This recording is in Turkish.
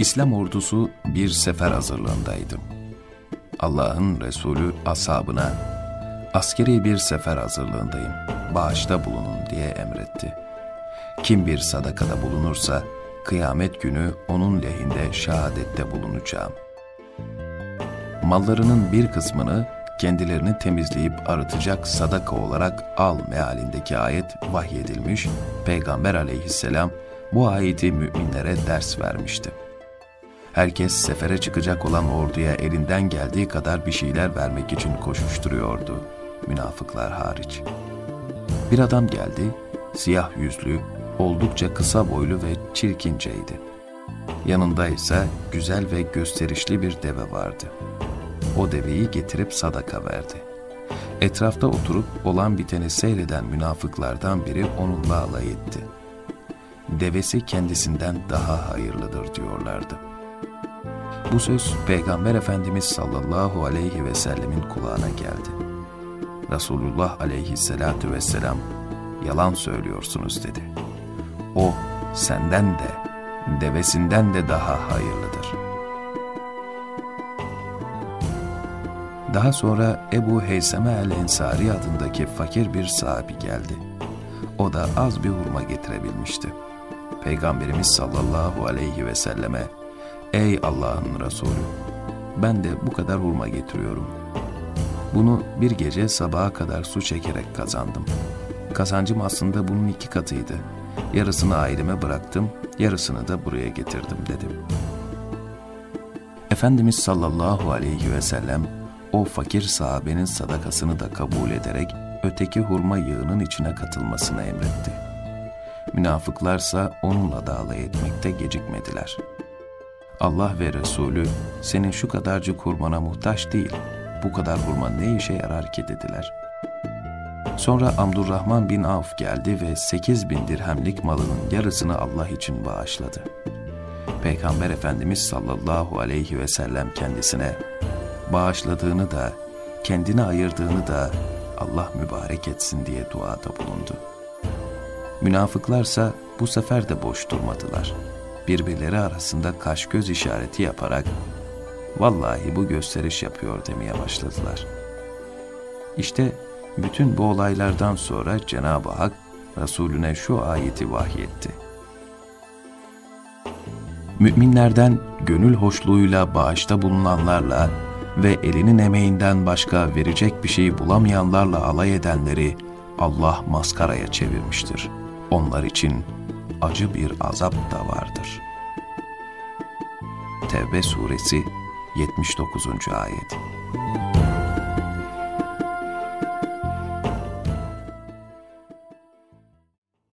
İslam ordusu bir sefer hazırlığındaydı. Allah'ın Resulü ashabına, askeri bir sefer hazırlığındayım, bağışta bulunun diye emretti. Kim bir sadakada bulunursa, kıyamet günü onun lehinde şehadette bulunacağım. Mallarının bir kısmını kendilerini temizleyip arıtacak sadaka olarak al mealindeki ayet vahyedilmiş, Peygamber aleyhisselam bu ayeti müminlere ders vermişti. Herkes sefere çıkacak olan orduya elinden geldiği kadar bir şeyler vermek için koşuşturuyordu, münafıklar hariç. Bir adam geldi, siyah yüzlü, oldukça kısa boylu ve çirkinceydi. Yanında ise güzel ve gösterişli bir deve vardı. O deveyi getirip sadaka verdi. Etrafta oturup olan biteni seyreden münafıklardan biri onunla alay etti. Devesi kendisinden daha hayırlıdır diyorlardı. Bu söz Peygamber Efendimiz sallallahu aleyhi ve sellemin kulağına geldi. Resulullah aleyhissalatu vesselam yalan söylüyorsunuz dedi. O senden de devesinden de daha hayırlıdır. Daha sonra Ebu Heyseme el-Ensari adındaki fakir bir sahabi geldi. O da az bir hurma getirebilmişti. Peygamberimiz sallallahu aleyhi ve selleme Ey Allah'ın Resulü! Ben de bu kadar hurma getiriyorum. Bunu bir gece sabaha kadar su çekerek kazandım. Kazancım aslında bunun iki katıydı. Yarısını aileme bıraktım, yarısını da buraya getirdim dedim. Efendimiz sallallahu aleyhi ve sellem o fakir sahabenin sadakasını da kabul ederek öteki hurma yığının içine katılmasını emretti. Münafıklarsa onunla da alay etmekte gecikmediler. Allah ve Resulü senin şu kadarcık hurmana muhtaç değil, bu kadar hurma ne işe yarar ki dediler. Sonra Abdurrahman bin Avf geldi ve sekiz bin dirhemlik malının yarısını Allah için bağışladı. Peygamber Efendimiz sallallahu aleyhi ve sellem kendisine bağışladığını da, kendine ayırdığını da Allah mübarek etsin diye duada bulundu. Münafıklarsa bu sefer de boş durmadılar. Birbirleri arasında kaş göz işareti yaparak vallahi bu gösteriş yapıyor demeye başladılar. İşte bütün bu olaylardan sonra Cenab-ı Hak Resulüne şu ayeti vahyetti. Müminlerden gönül hoşluğuyla bağışta bulunanlarla ve elinin emeğinden başka verecek bir şey bulamayanlarla alay edenleri Allah maskaraya çevirmiştir. Onlar için acı bir azap da vardır. Tevbe suresi 79. ayet